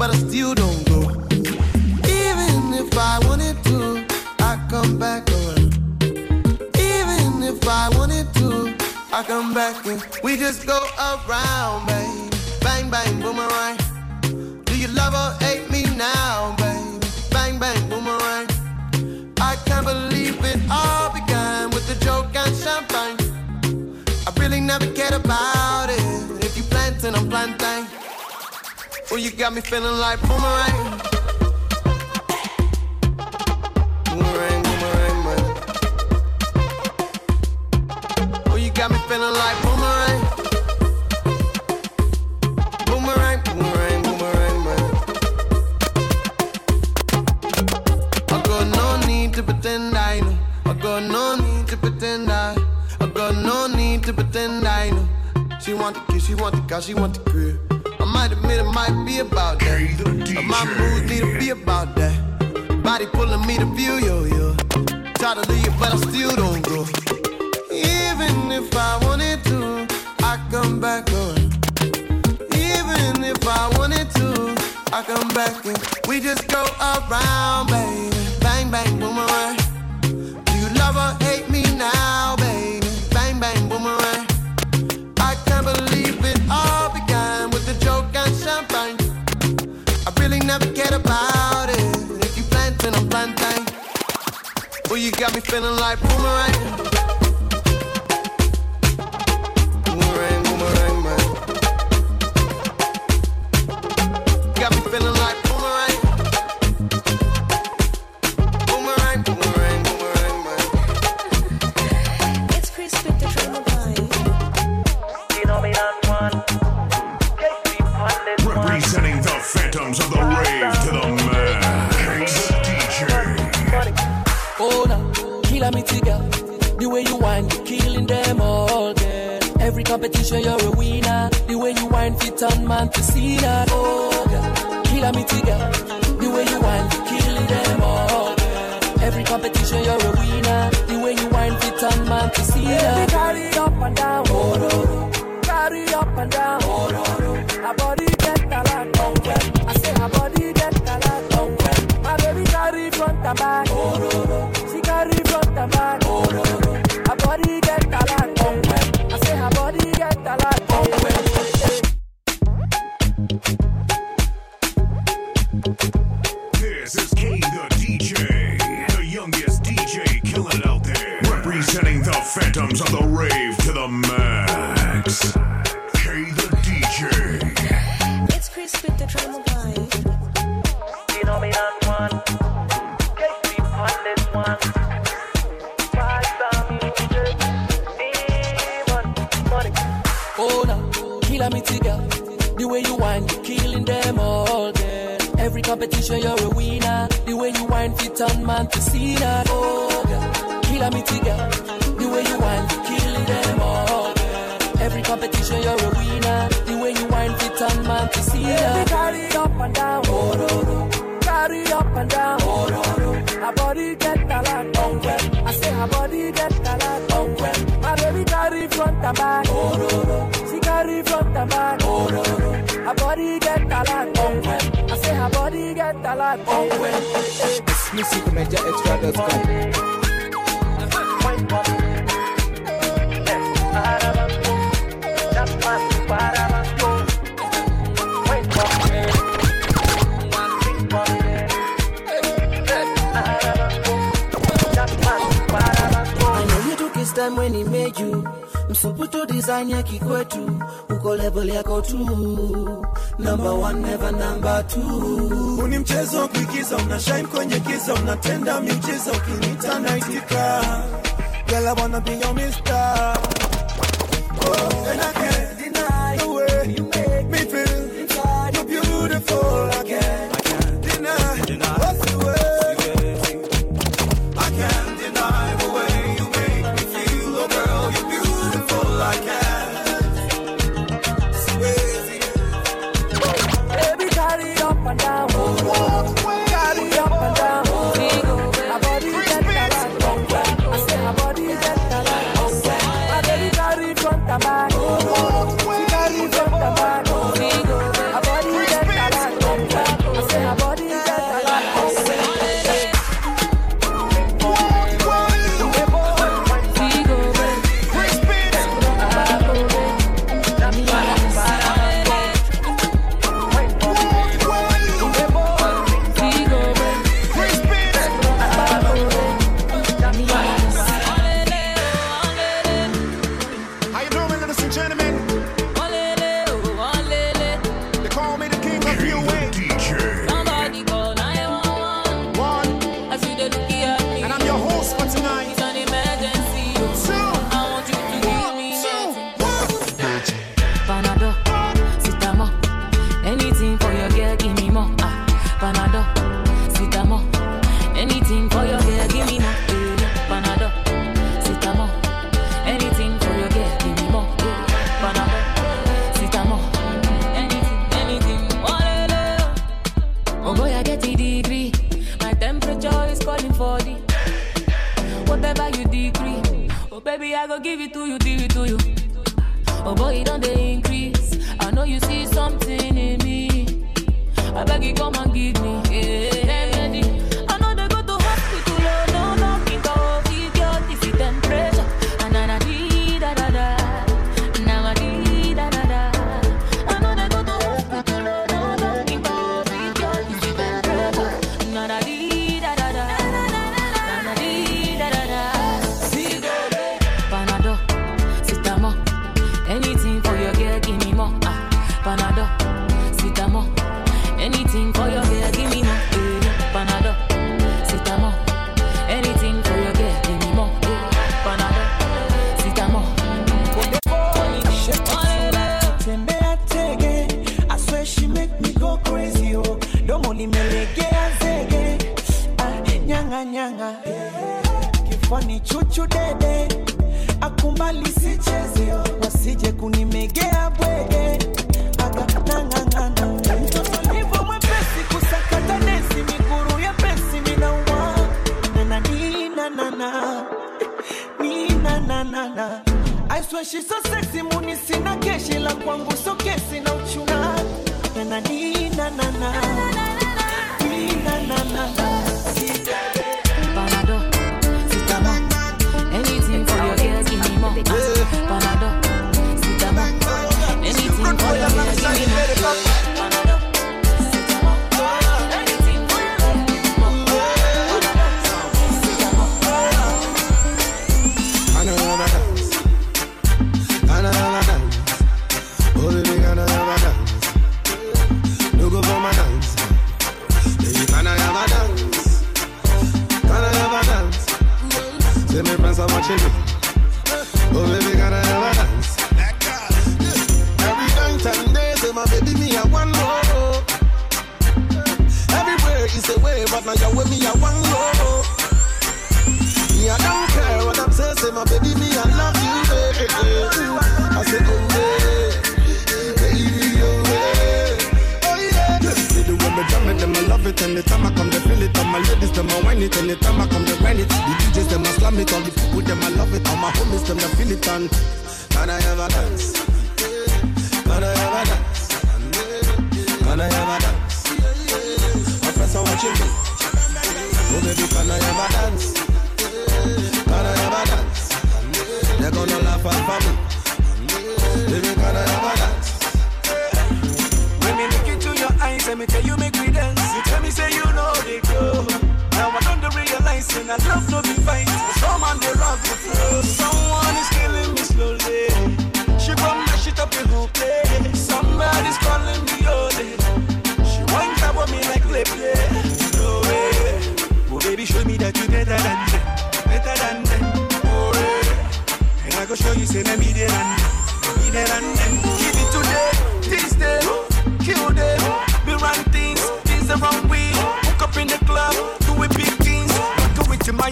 competition, I still winner. The me feeling like fit time when he made you. Msuputu design ya kikwetu. Uko level yako tu. Number one never number two. Uni mchezo wa kuigiza una shine kwenye kiza unatenda michezo kinita naitika. Girl I wanna be your mister. Oh and I can't deny the way you make me feel. You're beautiful. They grind it The DJs, them I slam it All the people, them I love it All my homies, them I feel it And Can I a dance? Can I a dance? Can I a dance? My friends are watching me. Oh baby, can I a dance? Can I a dance? They're gonna laugh at me. Baby, can I a dance? When me look into your eyes, let me tell you don't and I love no be fight. Some on the rock the floor. Someone is killing me slowly. She come mash it up the whole place. Somebody's calling me holy. She won't on me like play play. No way. Oh baby, show me that you better than them, better than them. Oh yeah. And I go show you say me there and me there and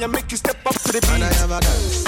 make you step up to the Can I beat. have a dance?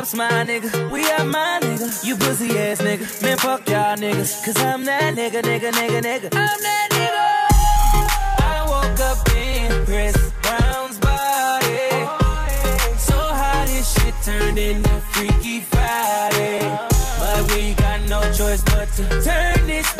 My nigga. We are my nigga. You pussy ass nigga. Man, fuck y'all niggas. Cause I'm that nigga, nigga, nigga, nigga. I'm that nigga. I woke up in Chris Brown's body. So how this shit turned into Freaky Friday. But we got no choice but to turn this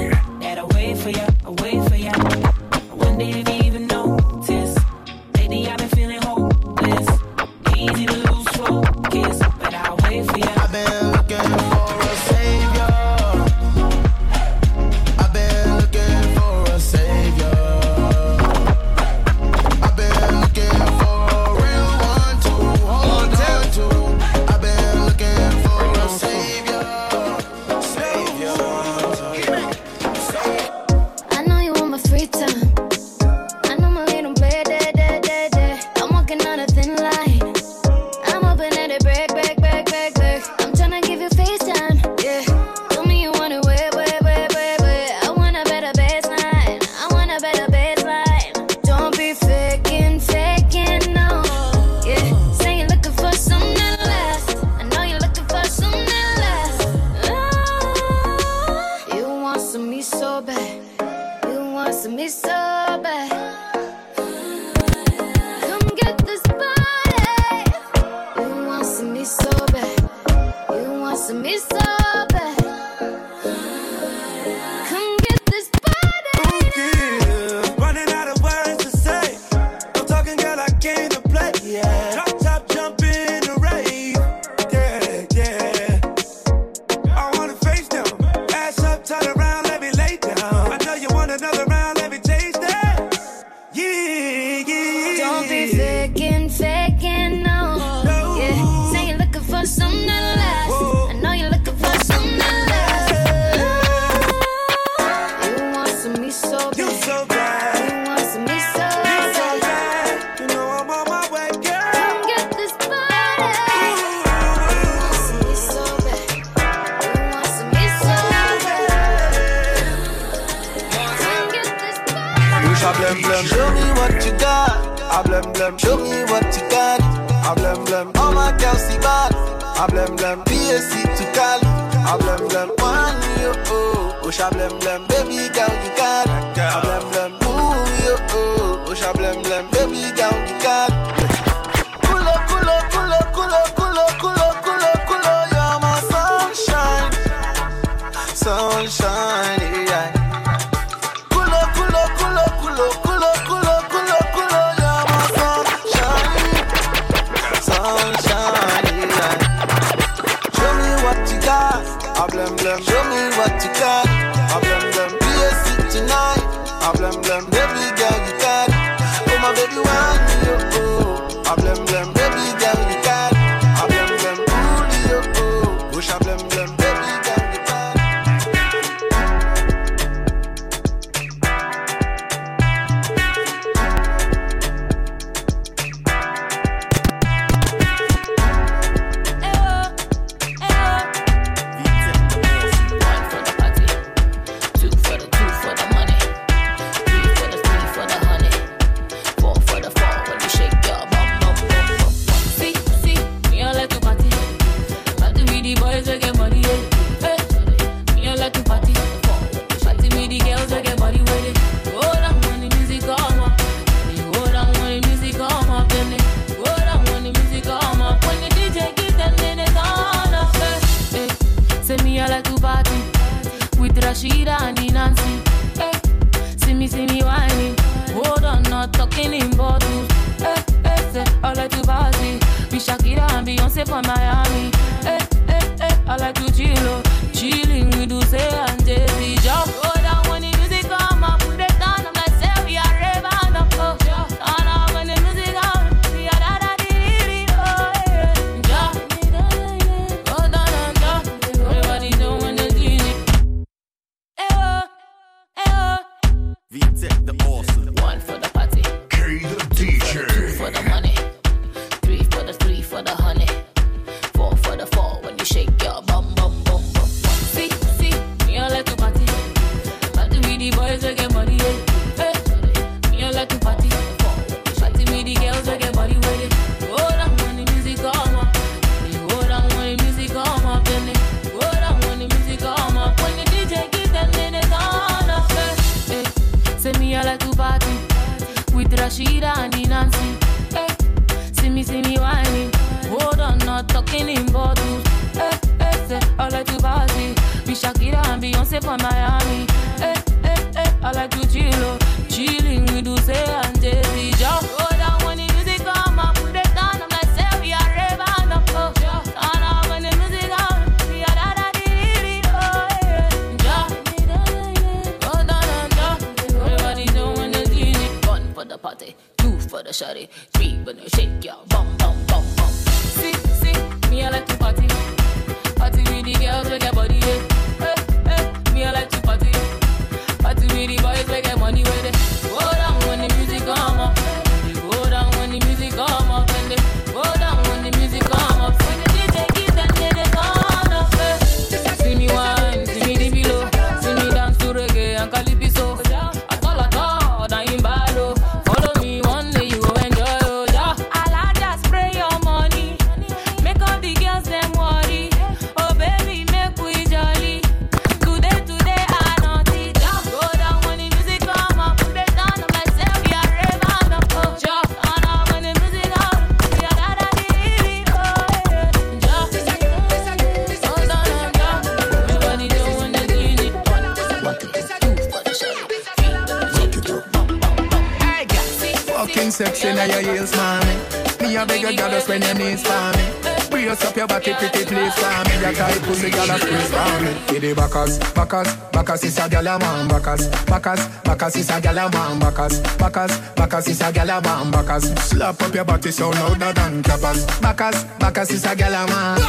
Bacas, Bacas is a gyal a man Bacas, Bacas, Bacas is a gyal a man Bacas, Bacas, Bacas is a gyal a man Bacas Slap up your body so louder than clappers Bacas, Bacas is a gyal a man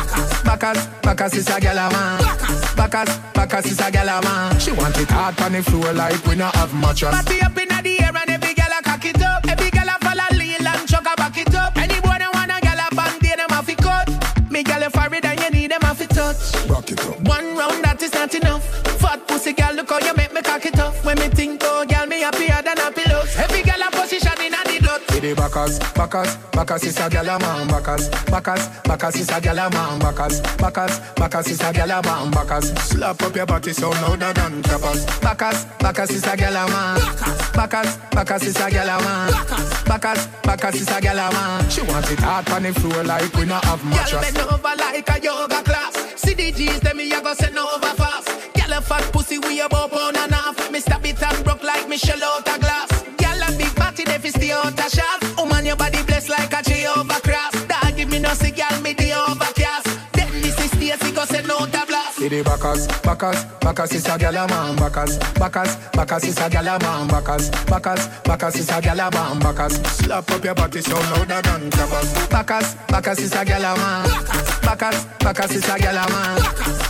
Bacas, Bacas is a gyal a man Bacas, Bacas is a gyal a man She want it hard on the floor like we no have mattress Party up inna the air and every gyal a cock it up Every gyal a fall a lean and chuck a back it up Any boy that wanna gyal a band, they them have to cut Me gyal a for it you need them have to touch Rock it up One round the backers, backers, backers is a gyal a man, backers, backers, backers is a gyal a man, backers, backers, backers is a gyal a man, backers. Slap up your body so louder than clappers. Backers, backers is a gyal a man, backers, backers is a gyal a man, backers, backers is a gyal a man. She want it hard on the floor like we not have mattress. bend over like a yoga class. See the G's, them me a go send over fast. Girl a fat pussy we a about pound and half. Me stab it and broke like Michelle out a glass. Fi stay out a shot. Woman your body blessed like a Jehovah cross. Dog give me no girl me the overcast. Then this is Stacy go send out a blast. See the backers, backers, backers is a gyal a man, backers, backers, backers is a gyal a man, backers, backers, backers is a gyal a man, backers. Slap up your body so louder than clappers. Backers, backers is a gyal a man, backers, backers is a gyal a man,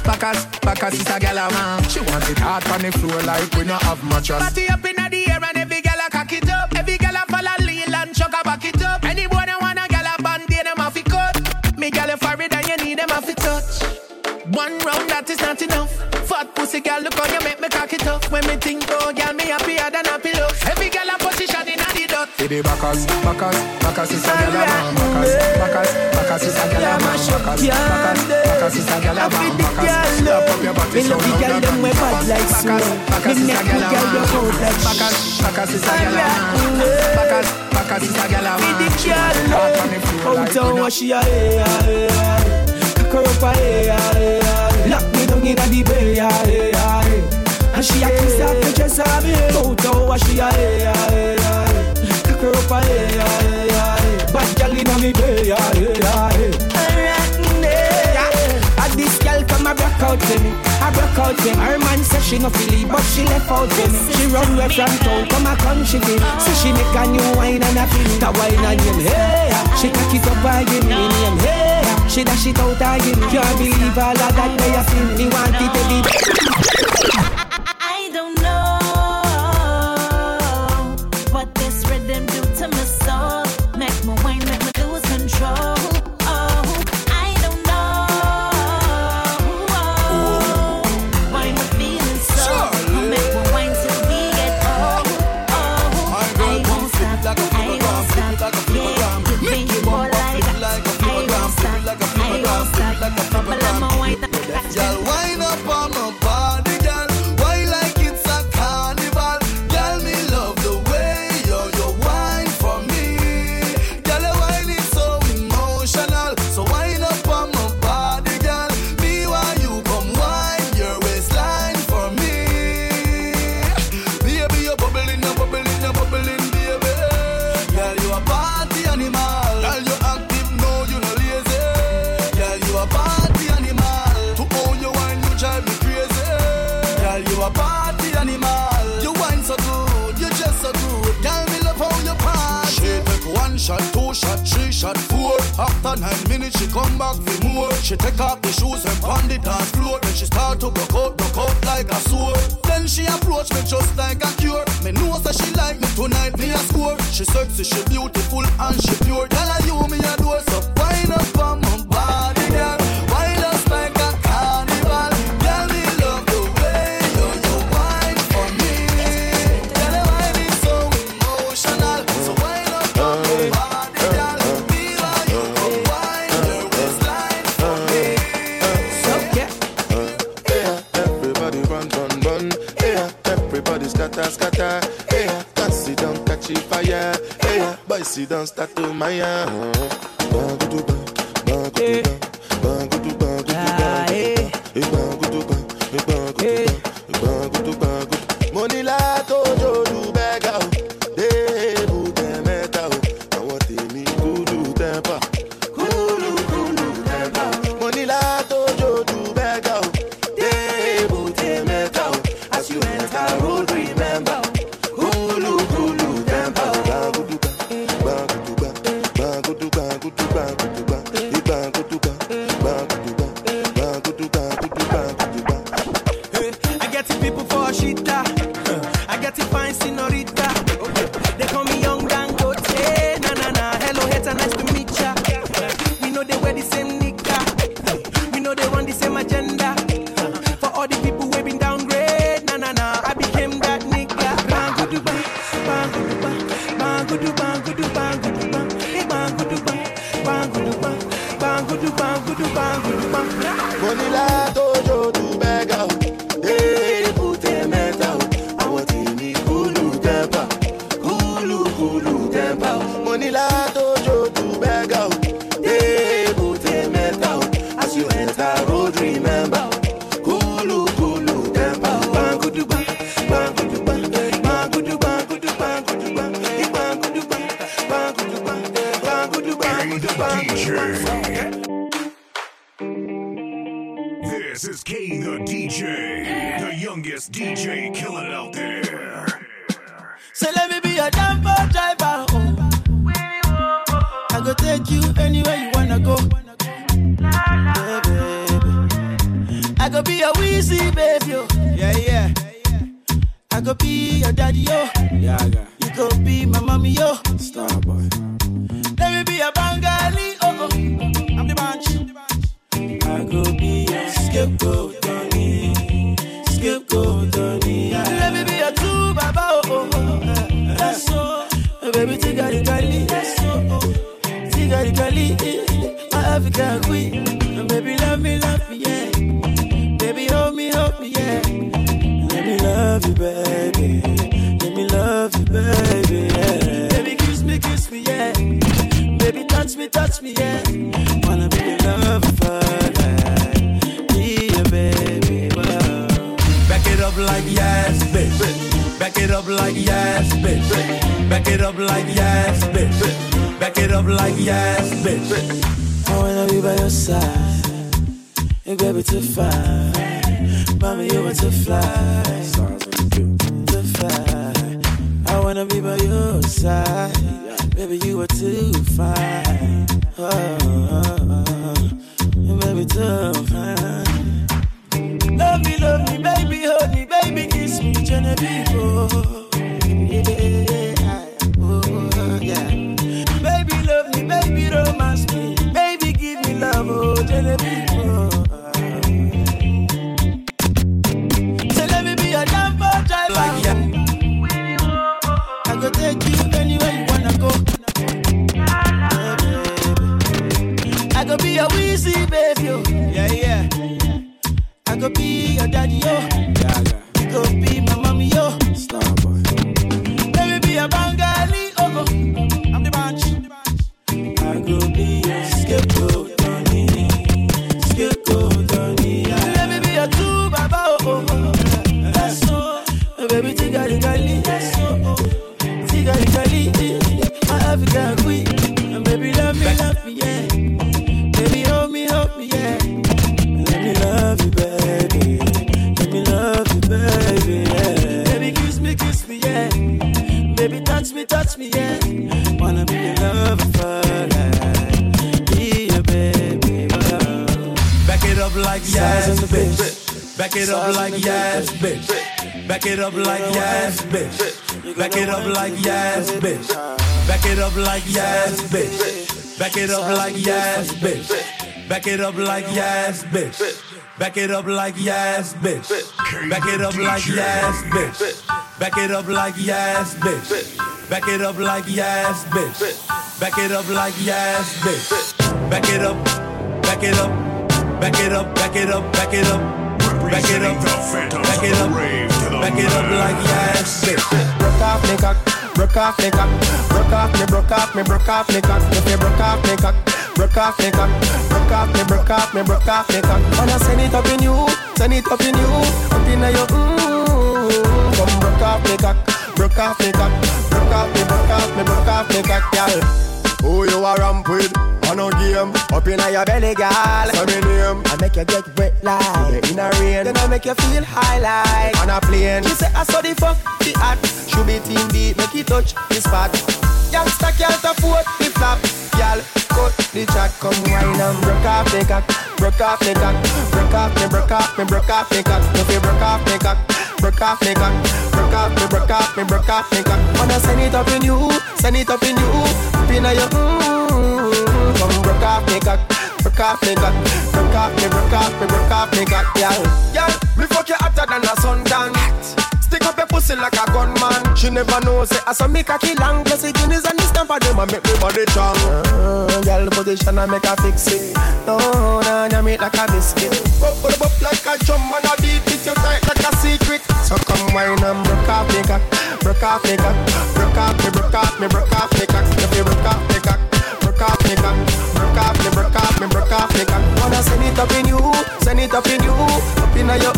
backers, backers is a gyal a man. She want it hard on the floor like we not have mattress. Party up in the and you need them a fi touch. One round that is not enough. Fat pussy girl, look how you make me cock it up. When me think, oh girl, me happier than a pillow. Every girl a position in a the dot. The backers, backers, backers is a gyal a man, backers, backers, backers is a gyal a man, backers, backers, backers is a gyal a man, backers. Slap up your body so love the louder girl than them way bad like snow. backers is a me a girl man, you cold like backers, backers is a gyal a man, backers, backers is a gyal a man. the She want it hard on the she her up a hey, hey, hey. Lock me down in a the bay, hey. And she a kiss off the dress of me Out on she a hey, hey, her up a hey, hey, hey. Bad girl in a me bay, hey, hey, hey. Yeah. And this girl come a broke out to me I broke out me Her man say she no feel it But she left out me She run away from town Come a country thing So she make a new wine and a feel That wine and name hey She cock it up me the name hey She dash it out me Can't believe all of that they a feel Me want it to be shot, four. After nine minutes, she come back for more. She take off the shoes and pound it dance floor. Then she start to broke out, broke out like a sword. Then she approach me just like a cure. Me know that she like me tonight, me a score. She sexy, she beautiful and she pure. Girl, I you me a door, so wind up See dance tattoo Maya. Eh. Bangudu bang, bangudu bang, bangudu ah, eh. bang, bang, bang. Bangudu bangudu bangudu bang. This is K the DJ, the youngest DJ killing it out there. So let me be a damper driver. Oh. I go take you anywhere you wanna go. Yeah, baby. I go be your Weezy baby. Oh. Yeah, yeah. I go be your daddy, yo. Yeah, yeah. You go be my mommy, yo. Star Eh, My African queen. Baby, love me, love me, yeah. Baby, hold me, hold me, yeah. Let me love you, baby. Let me love you, baby. Yeah. Baby, kiss me, kiss me, yeah. Baby, touch me, touch me, yeah. Wanna be your lover. Be your baby, wow. Back it up like yes, bitch. Back it up like yes, bitch. Back it up like yes, bitch. Back it up like yes, bitch. I wanna be by your side. And baby, to fine. Mommy, you want to fly. To fly. I wanna be by your side. Baby, you are too fine. Oh, oh, oh. Baby, too fine. Love me, love me, baby, hold me, baby, kiss me, Genevieve. Oh, yeah, love me, baby, romance me, baby, give me love, oh, Genevieve. Oh, so let me be a damper driver. Like yeah. I go take you anywhere you wanna go. Yeah, baby. I go be your baby, oh. Yeah, yeah. I go be your daddy, yo. Yeah, Back it up like yes, bitch. Back it up like yes, bitch. Back it up like yes, bitch. Back it up like yes, bitch. Back it up like yes, bitch. Back it up like yes, bitch. Back it up, back it up, back it up, back it up, back it up. Back it up, back it up, back it up like yes, bitch. Broke off me cock, broke off me cock, broke off me, broke off me, broke off me cock. If you broke off me cock, broke off me cock, broke off me, broke off me, broke off me cock. Wanna send it up in you, send it up in you, up in your mm. Come broke off me cock, broke off me cock, broke off me, broke off me, broke off me cock, girl. Who you a ramp with? On a game, up in a your belly, girl. Say me name. I make you get wet like in a rain. Then I make you feel high like on a plane. She say I saw the fuck the act. Should be team beat, make it touch the spot. Youngster can't afford the flap. Girl, cut the chat, come wine and broke off the cock, broke off the cock, broke off me, broke off me, broke off me cock. If you broke off me cock, broke off me cock, broke off me, broke off me, broke off me cock. Wanna send it up in you, send it up in you, up in your mm. Come broke off me cock, broke off me cock, broke off me, broke off me, broke off me cock, girl. Girl, me fuck you hotter than a suntan. Stick up your pussy like a gunman. She never knows it. I saw me cocky long. Cause the guineas and the stamp for them. I make me body strong. Uh, girl position I make her fix it. No, now nah, you make like a biscuit. Bop, bop, bop like a drum and I beat it. You tight like a secret. So come wine and broke off me cock. Broke off me cock. Broke off me, broke off me, broke off me cock. If you broke off me cock. Broke off me cock. Broke off me, broke off me, broke off me cock. Wanna send it up in you. Send it up in you. Up in your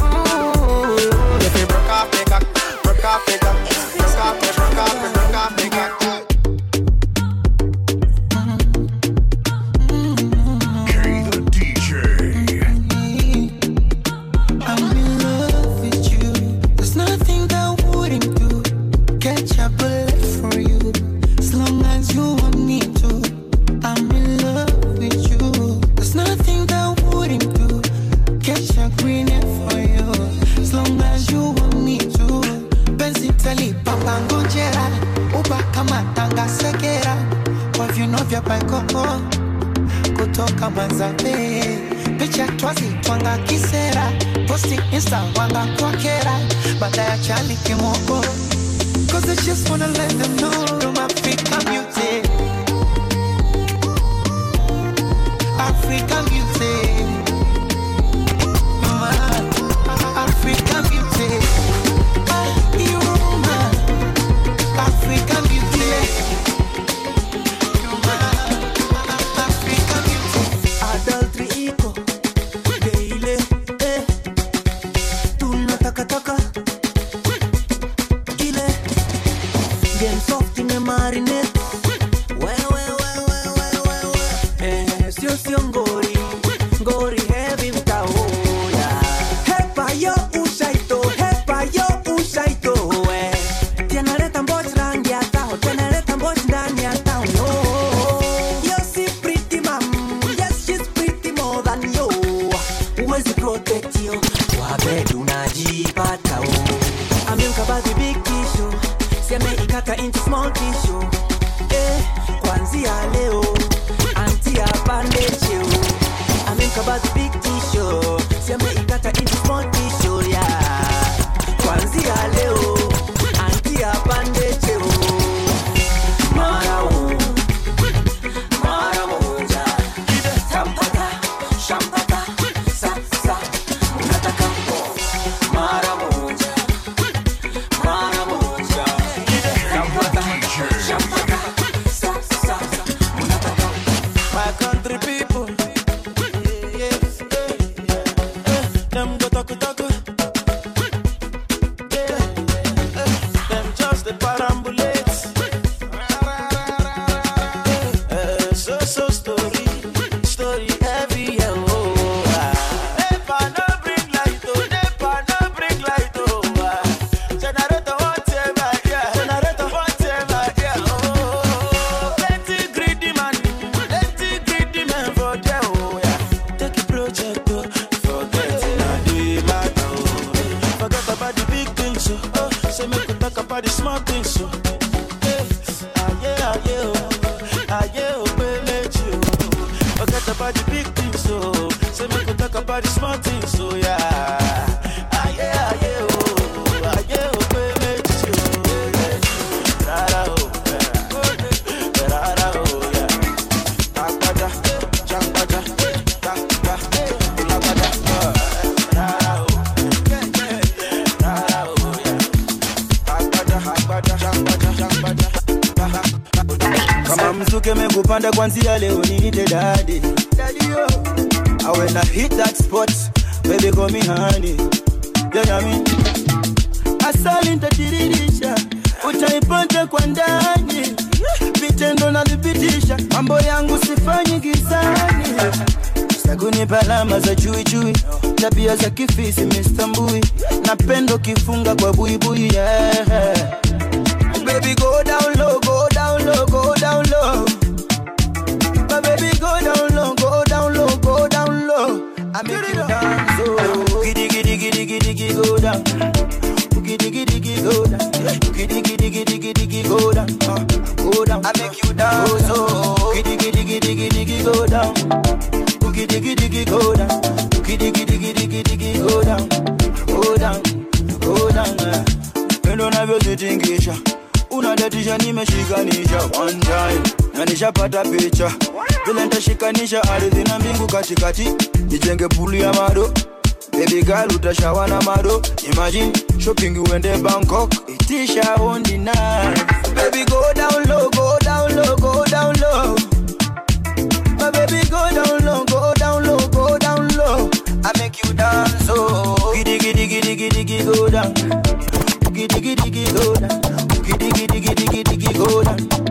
na nishapata picha. Vile ntashikanisha ardhi na mbingu katikati. Nijenge pulu ya mado. Baby girl utashawa na mado. Imagine shopping uende Bangkok. Itisha on the night Baby go down low, go down low, go down low. My baby go down low, go down low, go down low. I make you dance oh. Giddy giddy giddy giddy go down. Giddy giddy giddy go down. Giddy giddy giddy giddy go down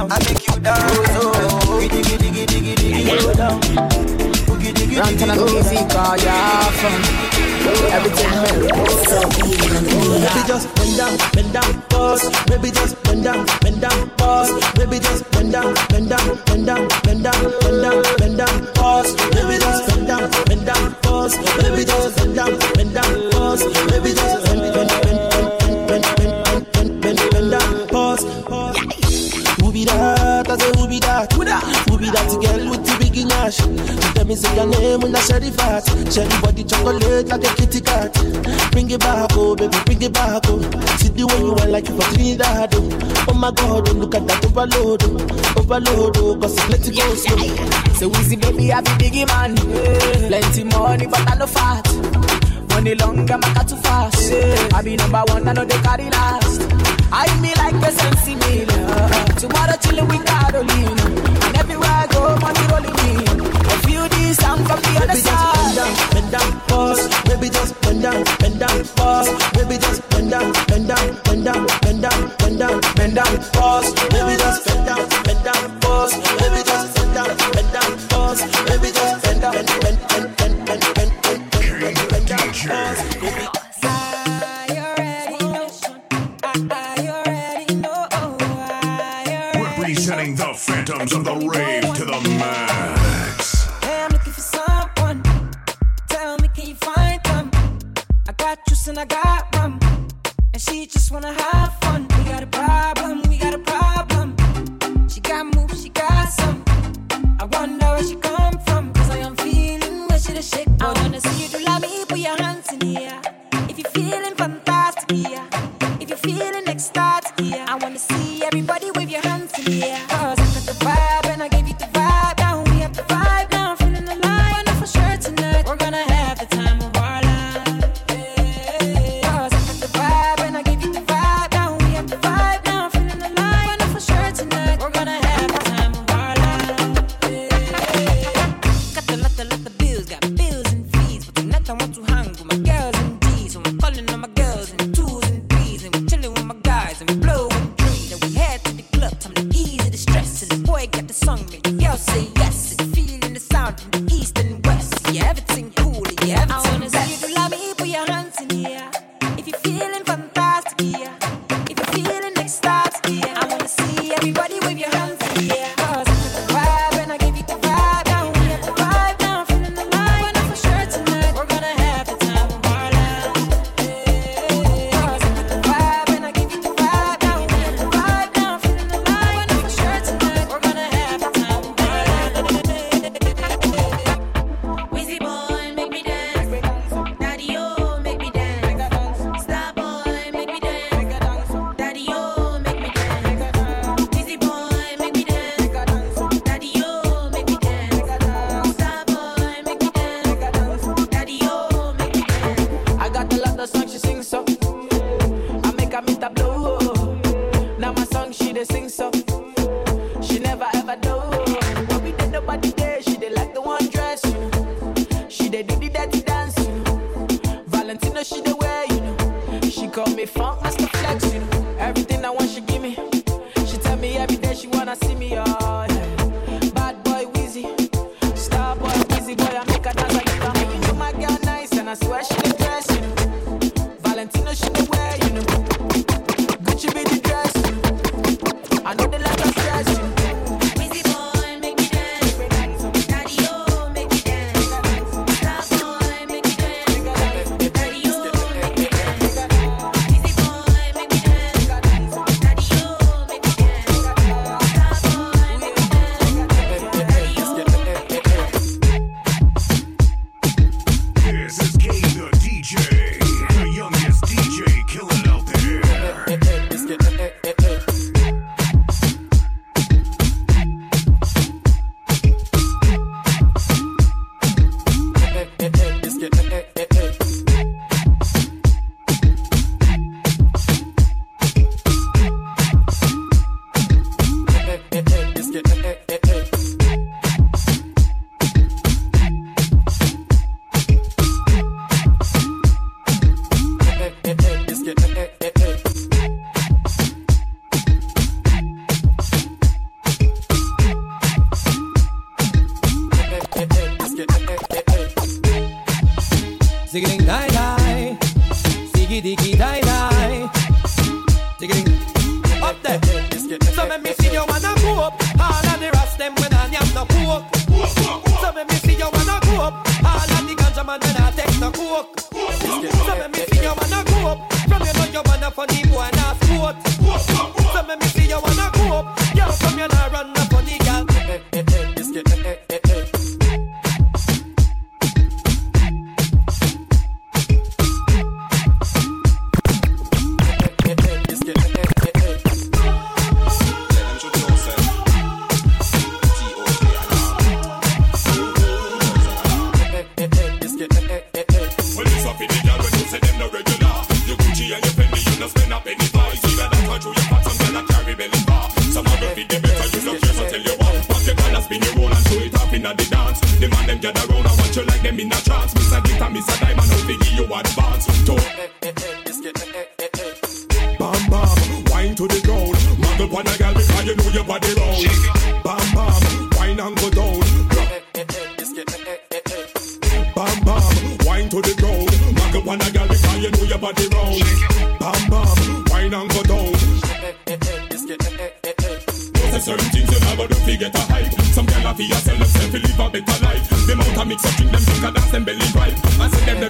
down I make you dance oh Giddy giddy giddy giddy go down giddy and go music, down oh yeah, fun. Everything Baby just bend down, bend down, pause. Baby just bend down, bend down, pause. Baby just bend down, bend down, bend down, bend down, bend down, bend down, pause. Baby just bend down, bend down, pause. Baby just bend down, bend down, pause. Baby just that? Girl with the big nash? She tell me say your name when I sherry fat. Sherry body chocolate like a kitty cat. Bring it back, oh baby, bring it back, oh. See the way you want like you for Trinidad, oh. Oh my God, oh look at that overload, oh. Overload, oh, cause it's it go slow. So easy, baby, I be biggie man. Plenty money, but I no fat. Money long, I'm a too fast. I be number one, I know they carry last. I me like the sensi meal. Tomorrow chillin' with Carolina. Money rolling in. A few these I'm from the other just bend down, bend down, pause. Baby just bend down, bend down, pause. Baby just bend down, bend down, bend down, bend down, bend down, bend down, pause. Baby just bend down, bend down, pause. Baby just bend down, bend down, pause. Baby just bend down, bend, bend, bend, bend, bend, bend, bend, bend, down, pause. Phantoms of the rave I got rum. And she just wanna have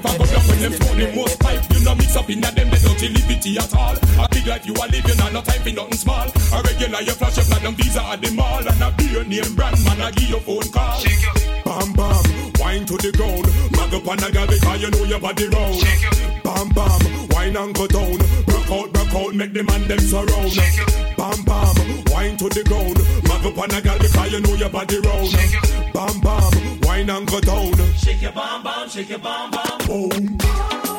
never go down when them throw the most pipe. You know mix up in that them, they don't liberty at all. I big like you are living, and no time for nothing small. A regular, you flash up like them, these the mall. And I be your name brand, man, I give your phone call. Shake your Bam bam, wine to the ground. Mag up on a got it, you know your body round. Shake your Bam bam, wine and go down. Rock out, walk out, make the man them surround. Bam bam, wine to the ground. Mug up on a girl because you know your body round. Bam bam, wine and go down. Shake your bam bam, shake your bam bam. Boom.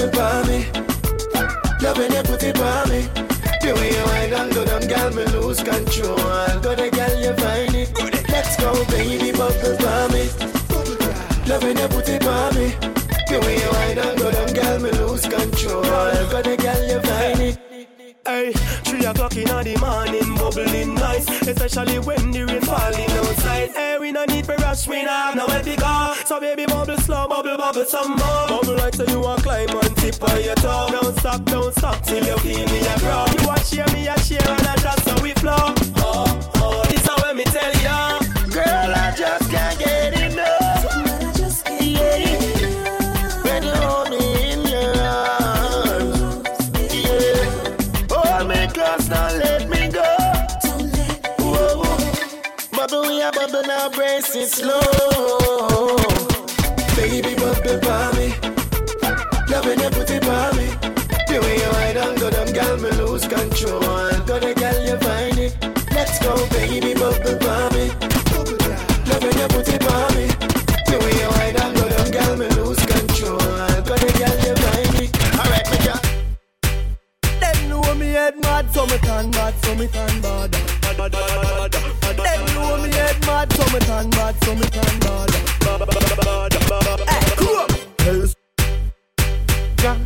it for me. Love when you put it for me. The way you wind and go down, girl, me lose control. Go the girl, you find it. Let's go, baby, bubble for me. Love when you put it for me. The way you wind and go down, girl, me lose control. Go the girl, you find it. Hey, three o'clock in the morning nice, especially when the rain falling outside. Hey, we no need for rush, we no have no car. So baby, bubble slow, bubble, bubble some more. Bubble like so you want climb on tip of your toe. Don't stop, don't stop till you feel me a grow. You want share me a share and I just so we flow. Oh, oh, this how when me tell ya, girl, I just can't get it. embrace it slow. Baby, bump it by me. Loving your booty by me. The way you ride on, go down, girl, me lose control. Gonna girl, you find it. Let's go, baby, bump it by me. Loving your booty by me. The way you ride on, go down, girl, me lose control. Gonna girl, you find it. Alright, me girl. Them know me head mad, so me turn mad, so me turn bad. Them know me head so me turn bad, so me turn bad. Bad, bad, bad, bad, bad. Hey, come on. Yeah.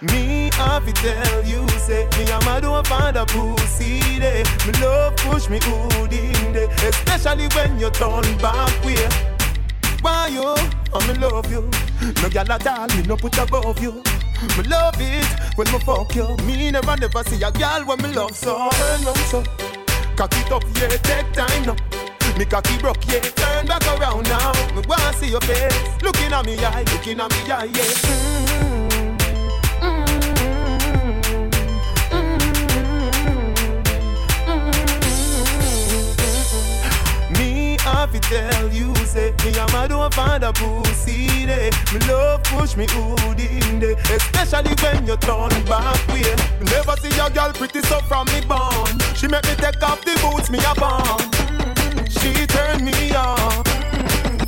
Me have to tell you, say me a mad don't find a pussy day. Me love push me hood in day, especially when you turn back way. Why you? I oh, me love you. No gyal at all, me no put above you. Me love it when me fuck you. Me never never see a gyal when me love so. Turn round so, cock it up, yeah, take time now. Me cocky broke, yeah, turn back around now. Me wanna see your face, looking at me eye, looking at me eye, yeah. Me to tell you, say me a mad don't find a pussy day. Me love push me hood in day, especially when you turn back way. Me never see a girl pretty so from me born. She make me take off the boots me a born. She turn me on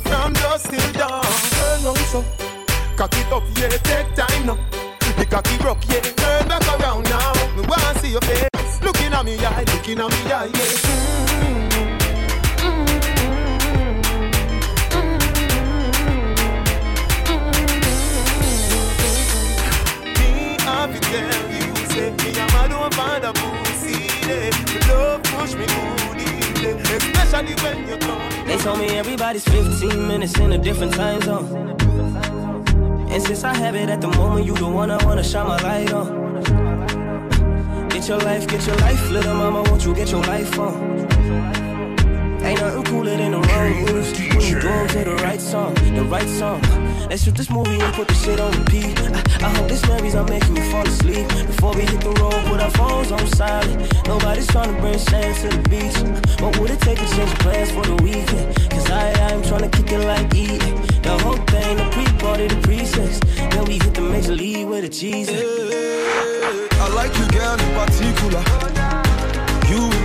from dusk till dawn. Turn on so, cock it up, yeah, take time now. The cocky broke, yeah, turn back around now. Me wanna see your face, looking at me eye, looking at me eye, yeah. Me a don't find a pussy. Love push me day, especially when you. They told me everybody's 15 minutes in a different time zone. And since I have it at the moment, you the one I wanna shine my light on. Get your life, get your life, little mama, won't you get your life on? Ain't nothing cooler than the wrong moves when you 'em to the right song, the right song. Let's shoot this movie and put the shit on repeat. I, I hope this memories are making you fall asleep. Before we hit the road, put our phones on silent. Nobody's trying to bring shame to the beach. What would it take to change plans for the weekend? Cause I, I'm trying to kick it like eating. The whole thing, the pre-party, the pre-sex. Then we hit the major league with the cheese. I like you, girl, in particular.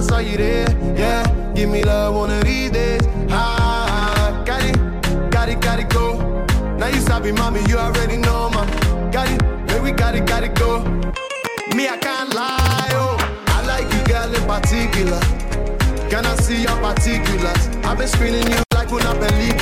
I saw you there, yeah. Give me love one of these days, ah. Got it, got it, got it, go. Now you sabi, mommy, you already know, ma. Got it, man, we got it, got it, go. Me, I can't lie, oh. I like you, girl, in particular. Can I see your particulars? I've been screening you like when una película.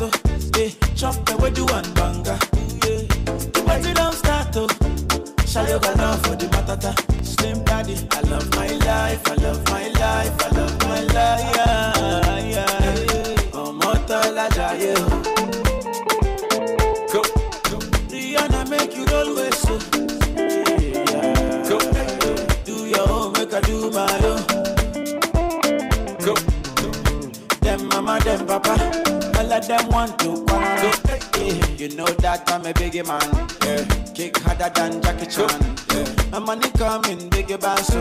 Let's. Hey, chop the way do one banger. about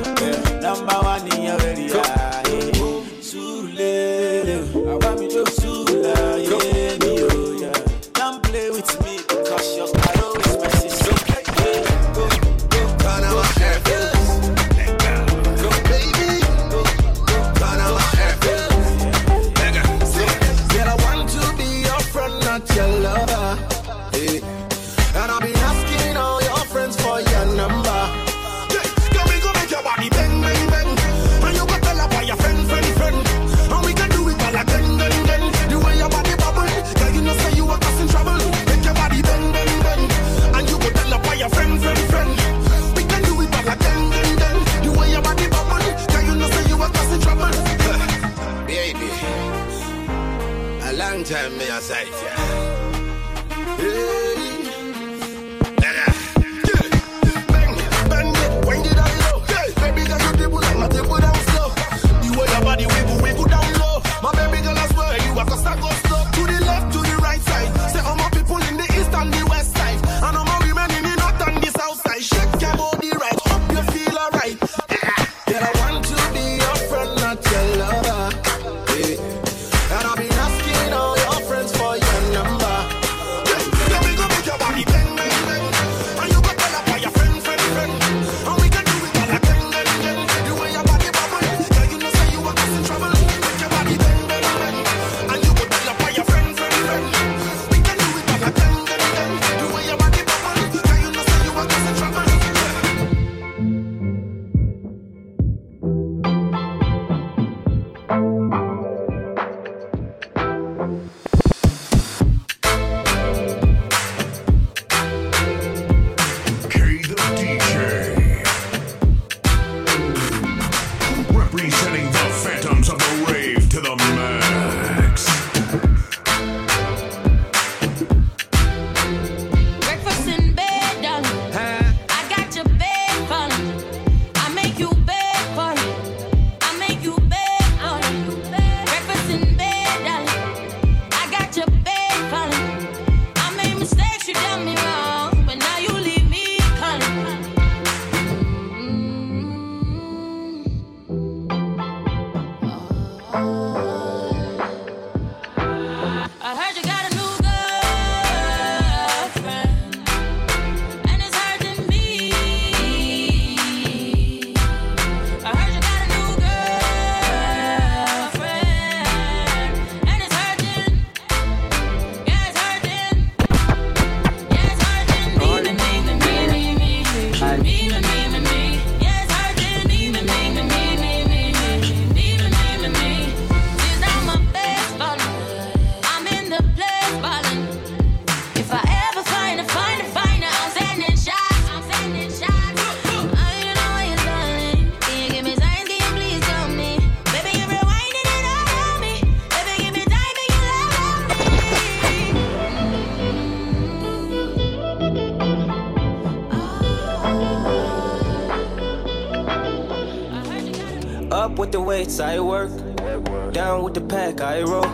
with I work. Down with the pack, I roll.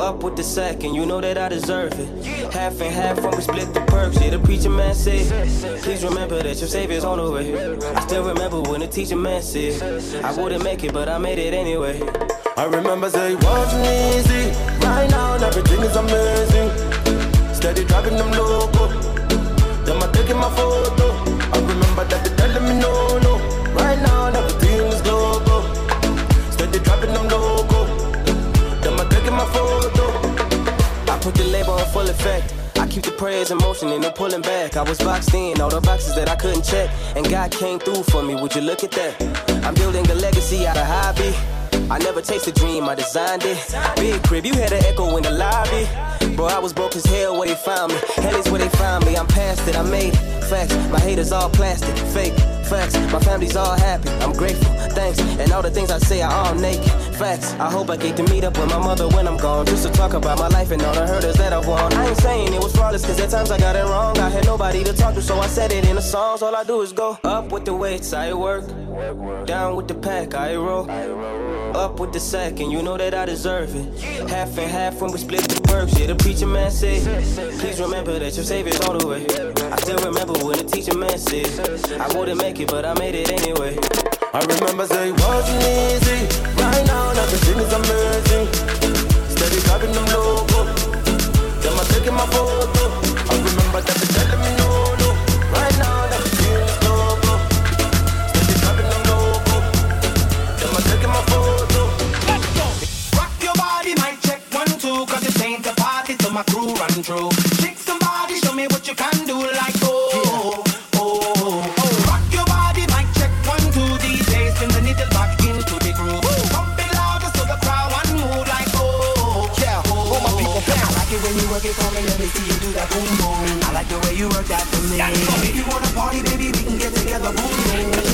Up with the sack, and you know that I deserve it. Half and half when we split the perks. Yeah, the preacher man said, Please remember that your savior's on the way. I still remember when the teacher man said, I wouldn't make it, but I made it anyway. I remember say it wasn't easy. Right now, everything is amazing. Steady driving them loco. Them a taking my photo. I remember that they telling me no, no. Right now, everything is loco. Steady driving them loco. Them a taking my photo. I put the label on full effect. I keep the prayers in motion and no pulling back. I was boxed in, all the boxes that I couldn't check. And God came through for me, would you look at that? I'm building a legacy out of hobby. I never chased a dream, I designed it. Big crib, you had an echo in the lobby. Bro, I was broke as hell where they found me. Hell is where they found me, I'm past it, I made it. Facts, my haters all plastic, fake. Facts, my family's all happy, I'm grateful, thanks. And all the things I say are all naked. I hope I get to meet up with my mother when I'm gone. Just to talk about my life and all the hurdles that I've won. I ain't saying it was flawless, cause at times I got it wrong. I had nobody to talk to, so I said it in the songs. All I do is go up with the weights, I work. Down with the pack, I roll. Up with the sack, and you know that I deserve it. Half and half when we split the perks. Yeah, the preacher man said, Please remember that your savior's all the way. I still remember when the teacher man said, I wouldn't make it, but I made it anyway. I remember say it wasn't easy. Right now, everything is amazing. Steady driving them loco. Them a taking my photo. I remember that they telling me no, no. Right now, everything is loco. Steady driving them loco. Them a taking my photo. Let's go. Rock your body, mic check one, two, cause it ain't a party till my crew run through. Shake somebody, show me what you can do, like boom boom. I like the way you work that for me. If you wanna party, baby, we can get together, boom boom.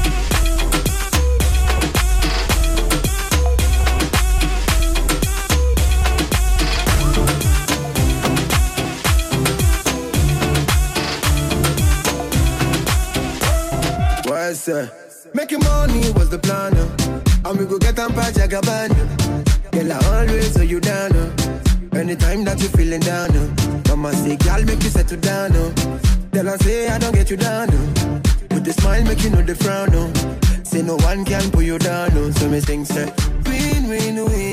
That? Making money was the plan, uh. and we go get them by Jagaban. Girl, I always hold you down. Uh. Anytime that you feeling down, uh. Mama say, girl, make you settle down. Uh. Tell her say I don't get you down. Uh. With the smile, make you know the frown. Uh. Say no one can pull you down. Uh. So me sing say, win, win, win,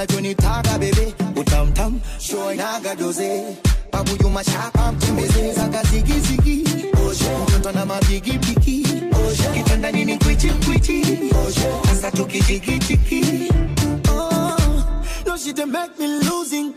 Dukana joni taga bebe Utam tam, show naga doze. Babu yuma shaka mtembeze Zaga zigi zigi Oje, mtoto na Oje, kitanda nini kwichi kwichi Oje, sasa tukijigi jigi Oh, no, she done make me losing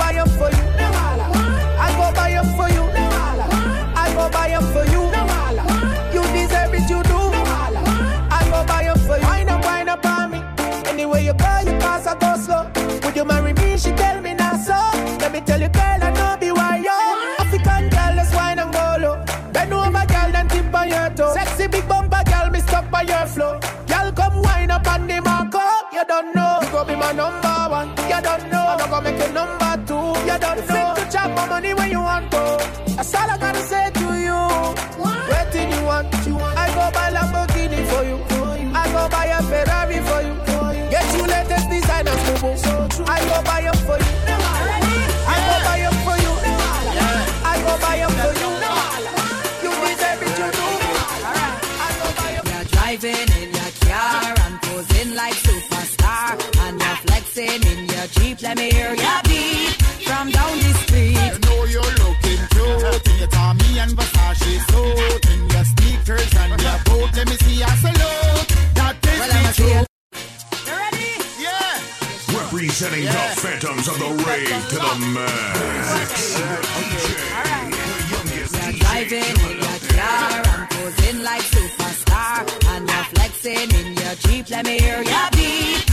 I am for you. sounds of the rave to the max. You're driving in your car and posing like superstar, and you're flexing in your Jeep. Let me hear your beat.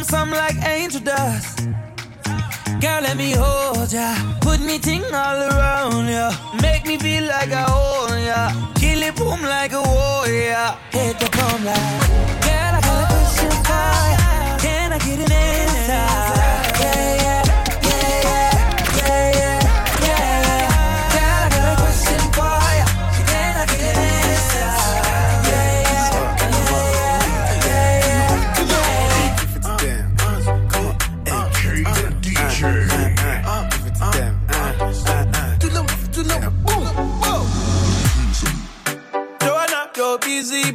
home something like angel dust. Girl, let me hold ya. Put me ting all around ya. Make me feel like I own ya. Kill it boom like a warrior. Hit the bomb like. Girl, I gotta push you for Can I get an answer?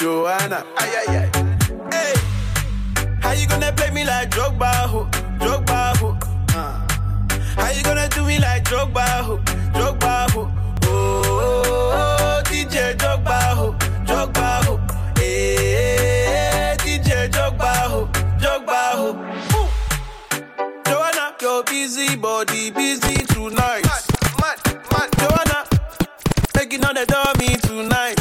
Joanna. Ay, ay, ay. Hey, how you gonna play me like Drogba, ho? Drogba, ho? Uh. How you gonna do me like Drogba, ho? Drogba, ho? Oh, oh, oh, DJ Drogba, ho? Drogba, ho? Eh, hey, DJ Drogba, ho? Drogba, ho? Joanna, your busy body, busy tonight. Man, man, man. Joanna, making all the dummy tonight.